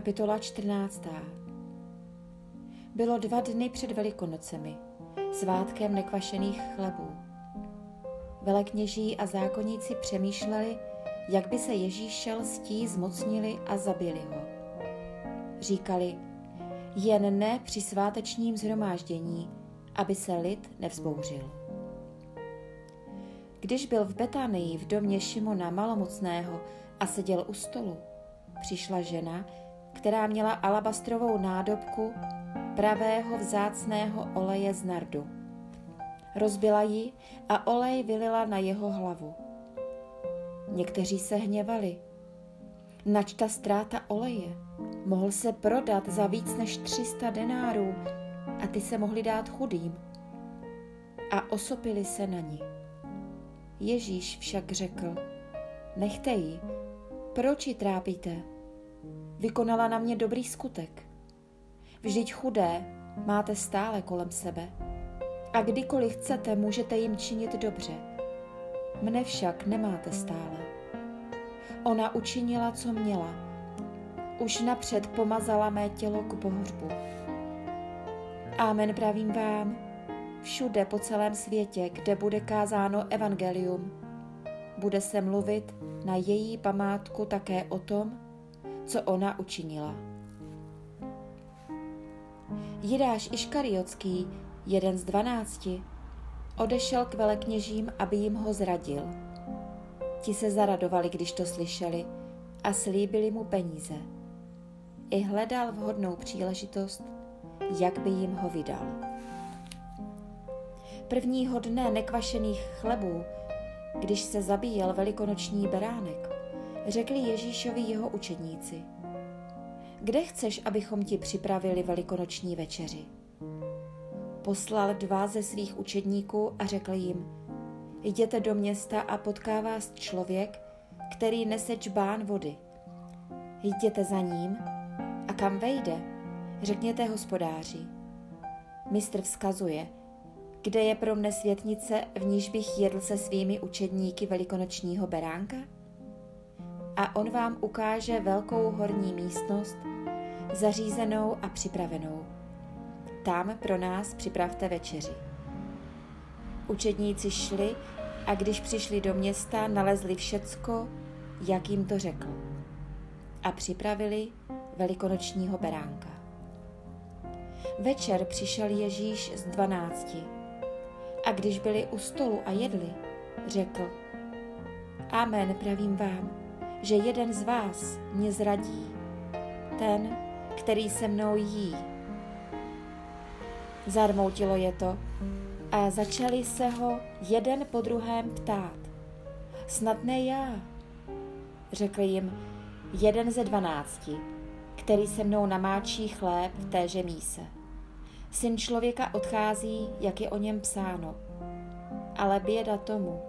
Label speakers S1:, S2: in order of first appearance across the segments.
S1: Kapitola 14. Bylo dva dny před Velikonocemi, svátkem nekvašených chlebů. Velekněží a zákonníci přemýšleli, jak by se Ježíš šel stí zmocnili a zabili ho. Říkali, jen ne při svátečním zhromáždění, aby se lid nevzbouřil. Když byl v Betánii v domě Šimona malomocného a seděl u stolu, přišla žena, která měla alabastrovou nádobku pravého vzácného oleje z nardu. Rozbila ji a olej vylila na jeho hlavu. Někteří se hněvali. Načta ztráta oleje. Mohl se prodat za víc než 300 denárů a ty se mohli dát chudým. A osopili se na ní. Ježíš však řekl, nechte ji, proč ji trápíte? Vykonala na mě dobrý skutek. Vždyť chudé máte stále kolem sebe. A kdykoliv chcete, můžete jim činit dobře. Mne však nemáte stále. Ona učinila, co měla. Už napřed pomazala mé tělo k pohřbu. Amen pravím vám, všude po celém světě, kde bude kázáno evangelium, bude se mluvit na její památku také o tom, co ona učinila. Jidáš Iškariotský, jeden z dvanácti, odešel k velekněžím, aby jim ho zradil. Ti se zaradovali, když to slyšeli a slíbili mu peníze. I hledal vhodnou příležitost, jak by jim ho vydal. Prvního dne nekvašených chlebů, když se zabíjel velikonoční beránek, řekli Ježíšovi jeho učedníci. Kde chceš, abychom ti připravili velikonoční večeři? Poslal dva ze svých učedníků a řekl jim, jděte do města a potká vás člověk, který nese čbán vody. Jděte za ním a kam vejde, řekněte hospodáři. Mistr vzkazuje, kde je pro mne světnice, v níž bych jedl se svými učedníky velikonočního beránka? A on vám ukáže velkou horní místnost, zařízenou a připravenou. Tam pro nás připravte večeři. Učedníci šli a když přišli do města, nalezli všecko, jak jim to řekl. A připravili velikonočního beránka. Večer přišel Ježíš z dvanácti a když byli u stolu a jedli, řekl, Amen, pravím vám, že jeden z vás mě zradí, ten, který se mnou jí. Zarmoutilo je to a začali se ho jeden po druhém ptát. Snad ne já, řekl jim jeden ze dvanácti, který se mnou namáčí chléb v téže míse. Syn člověka odchází, jak je o něm psáno, ale běda tomu,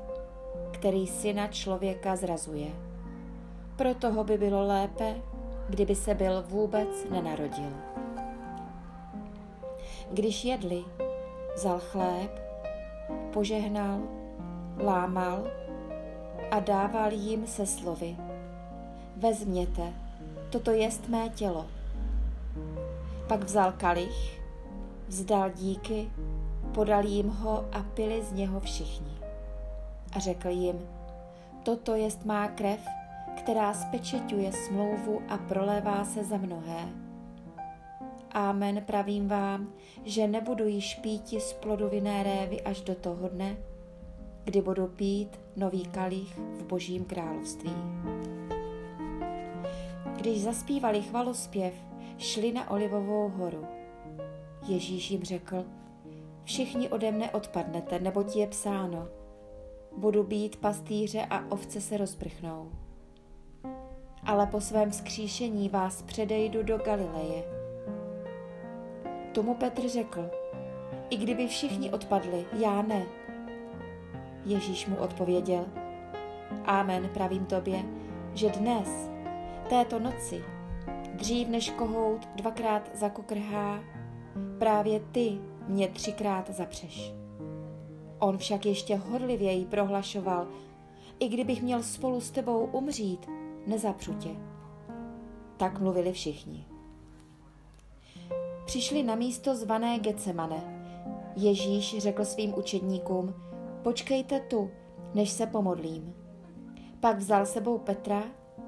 S1: který syna člověka zrazuje. Pro toho by bylo lépe, kdyby se byl vůbec nenarodil. Když jedli, vzal chléb, požehnal, lámal a dával jim se slovy. Vezměte, toto jest mé tělo. Pak vzal kalich, vzdal díky, podal jim ho a pili z něho všichni. A řekl jim, toto jest má krev, která spečeťuje smlouvu a prolévá se za mnohé. Amen, pravím vám, že nebudu již píti z plodu vinné révy až do toho dne, kdy budu pít nový kalich v božím království. Když zaspívali chvalospěv, šli na Olivovou horu. Ježíš jim řekl, všichni ode mne odpadnete, neboť je psáno, budu být pastýře a ovce se rozprchnou. Ale po svém skříšení vás předejdu do Galileje. Tomu Petr řekl, i kdyby všichni odpadli, já ne. Ježíš mu odpověděl, Amen, pravím tobě, že dnes, této noci, dřív než kohout dvakrát zakokrhá, právě ty mě třikrát zapřeš. On však ještě horlivěji prohlašoval, i kdybych měl spolu s tebou umřít, nezapřu tě. Tak mluvili všichni. Přišli na místo zvané Getsemane. Ježíš řekl svým učedníkům, počkejte tu, než se pomodlím. Pak vzal sebou Petra,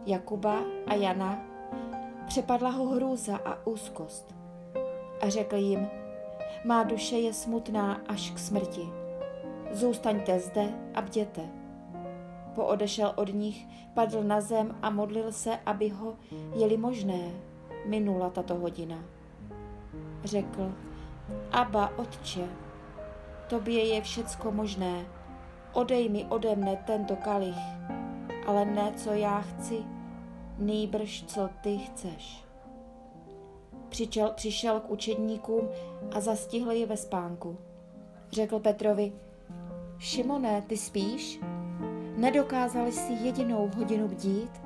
S1: Jakuba a Jana, přepadla ho hrůza a úzkost. A řekl jim, má duše je smutná až k smrti. Zůstaňte zde a bděte. Poodešel od nich, padl na zem a modlil se, aby ho, jeli možné, minula tato hodina. Řekl, Aba, otče, tobě je všecko možné, odej mi ode mne tento kalich, ale ne, co já chci, nýbrž, co ty chceš. Přičel, přišel k učedníkům a zastihl je ve spánku. Řekl Petrovi, Šimone, ty spíš? Nedokázali si jedinou hodinu bdít?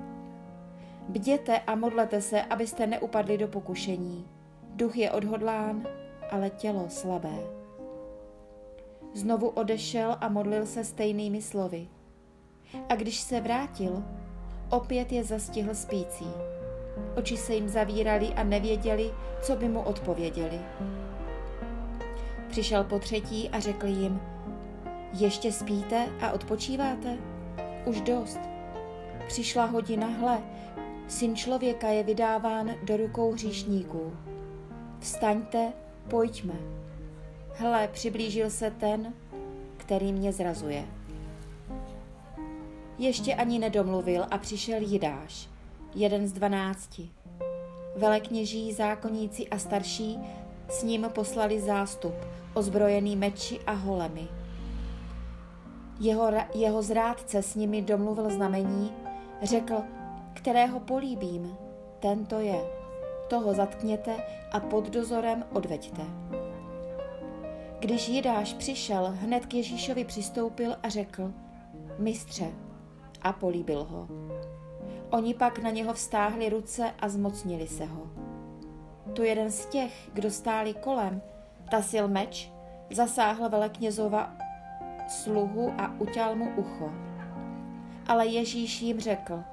S1: Bděte a modlete se, abyste neupadli do pokušení. Duch je odhodlán, ale tělo slabé. Znovu odešel a modlil se stejnými slovy. A když se vrátil, opět je zastihl spící. Oči se jim zavíraly a nevěděli, co by mu odpověděli. Přišel po třetí a řekl jim, ještě spíte a odpočíváte? Už dost. Přišla hodina, hle, syn člověka je vydáván do rukou hříšníků. Vstaňte, pojďme. Hle, přiblížil se ten, který mě zrazuje. Ještě ani nedomluvil a přišel Jidáš, jeden z dvanácti. Velekněží, zákoníci a starší s ním poslali zástup, ozbrojený meči a holemi. Jeho, jeho zrádce s nimi domluvil znamení, řekl, kterého políbím, tento je. Toho zatkněte a pod dozorem odveďte. Když Jidáš přišel, hned k Ježíšovi přistoupil a řekl, mistře, a políbil ho. Oni pak na něho vstáhli ruce a zmocnili se ho. Tu jeden z těch, kdo stáli kolem, tasil meč, zasáhl veleknězova sluhu a utěl mu ucho. Ale Ježíš jim řekl,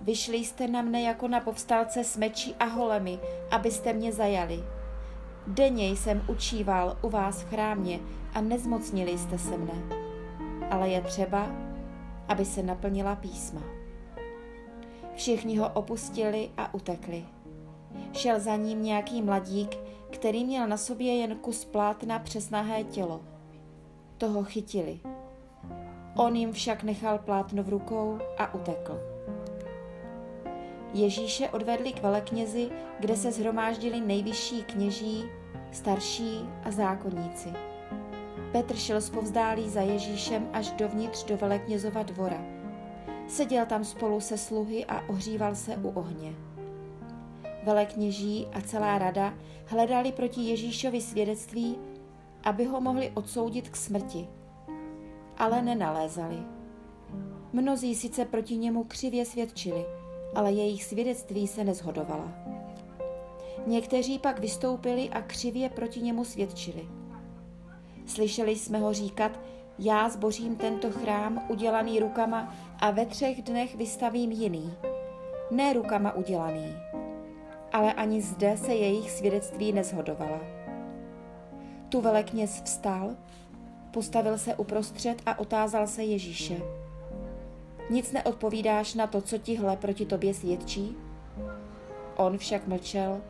S1: vyšli jste na mne jako na povstalce s mečí a holemi, abyste mě zajali. Denně jsem učíval u vás v chrámě a nezmocnili jste se mne. Ale je třeba, aby se naplnila písma. Všichni ho opustili a utekli. Šel za ním nějaký mladík, který měl na sobě jen kus plátna přes nahé tělo. Toho chytili. On jim však nechal plátno v rukou a utekl. Ježíše odvedli k veleknězi, kde se zhromáždili nejvyšší kněží, starší a zákonníci. Petr šel zpovzdálí za Ježíšem až dovnitř do veleknězova dvora. Seděl tam spolu se sluhy a ohříval se u ohně. Velekněží a celá rada hledali proti Ježíšovi svědectví, aby ho mohli odsoudit k smrti, ale nenalézali. Mnozí sice proti němu křivě svědčili, ale jejich svědectví se nezhodovala. Někteří pak vystoupili a křivě proti němu svědčili. Slyšeli jsme ho říkat, já zbořím tento chrám udělaný rukama a ve třech dnech vystavím jiný. Ne rukama udělaný. Ale ani zde se jejich svědectví nezhodovala. Tu velekněz vstal, postavil se uprostřed a otázal se Ježíše. Nic neodpovídáš na to, co tihle proti tobě svědčí? On však mlčel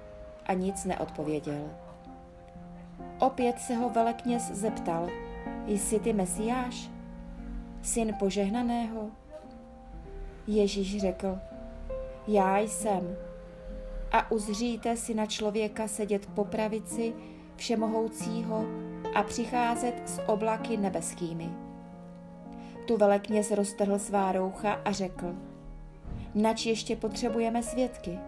S1: a nic neodpověděl. Opět se ho velekněz zeptal, jsi ty mesiáš, syn požehnaného? Ježíš řekl, já jsem. A uzříte si na člověka sedět po pravici všemohoucího a přicházet s oblaky nebeskými. Tu velekněz roztrhl svá roucha a řekl, nač ještě potřebujeme svědky.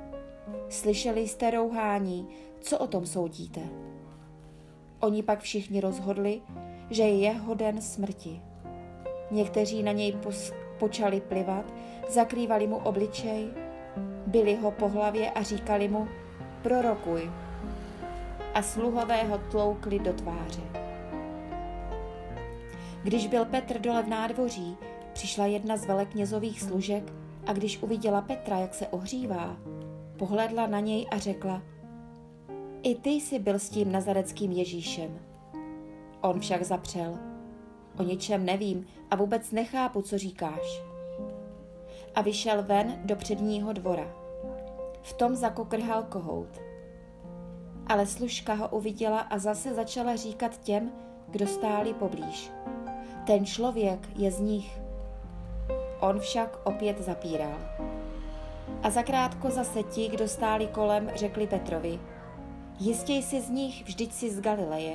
S1: Slyšeli jste rouhání, co o tom soudíte? Oni pak všichni rozhodli, že je hoden smrti. Někteří na něj pos- počali plivat, zakrývali mu obličej, byli ho po hlavě a říkali mu, prorokuj. A sluhové ho tloukli do tváře. Když byl Petr dole v nádvoří, přišla jedna z veleknězových služek a když uviděla Petra, jak se ohřívá, pohledla na něj a řekla, i ty jsi byl s tím nazareckým Ježíšem. On však zapřel, o ničem nevím a vůbec nechápu, co říkáš. A vyšel ven do předního dvora. V tom zakokrhal kohout. Ale služka ho uviděla a zase začala říkat těm, kdo stáli poblíž. Ten člověk je z nich. On však opět zapíral. A zakrátko zase ti, kdo stáli kolem, řekli Petrovi, jistě jsi z nich, vždyť si z Galileje.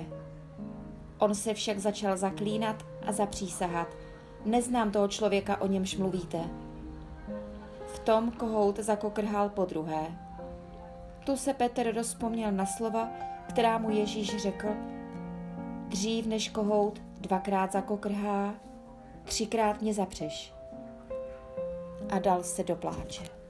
S1: On se však začal zaklínat a zapřísahat. Neznám toho člověka, o němž mluvíte. V tom kohout zakokrhal po druhé. Tu se Petr rozpomněl na slova, která mu Ježíš řekl, dřív než kohout dvakrát zakokrhá, třikrát mě zapřeš. A dal se do pláče.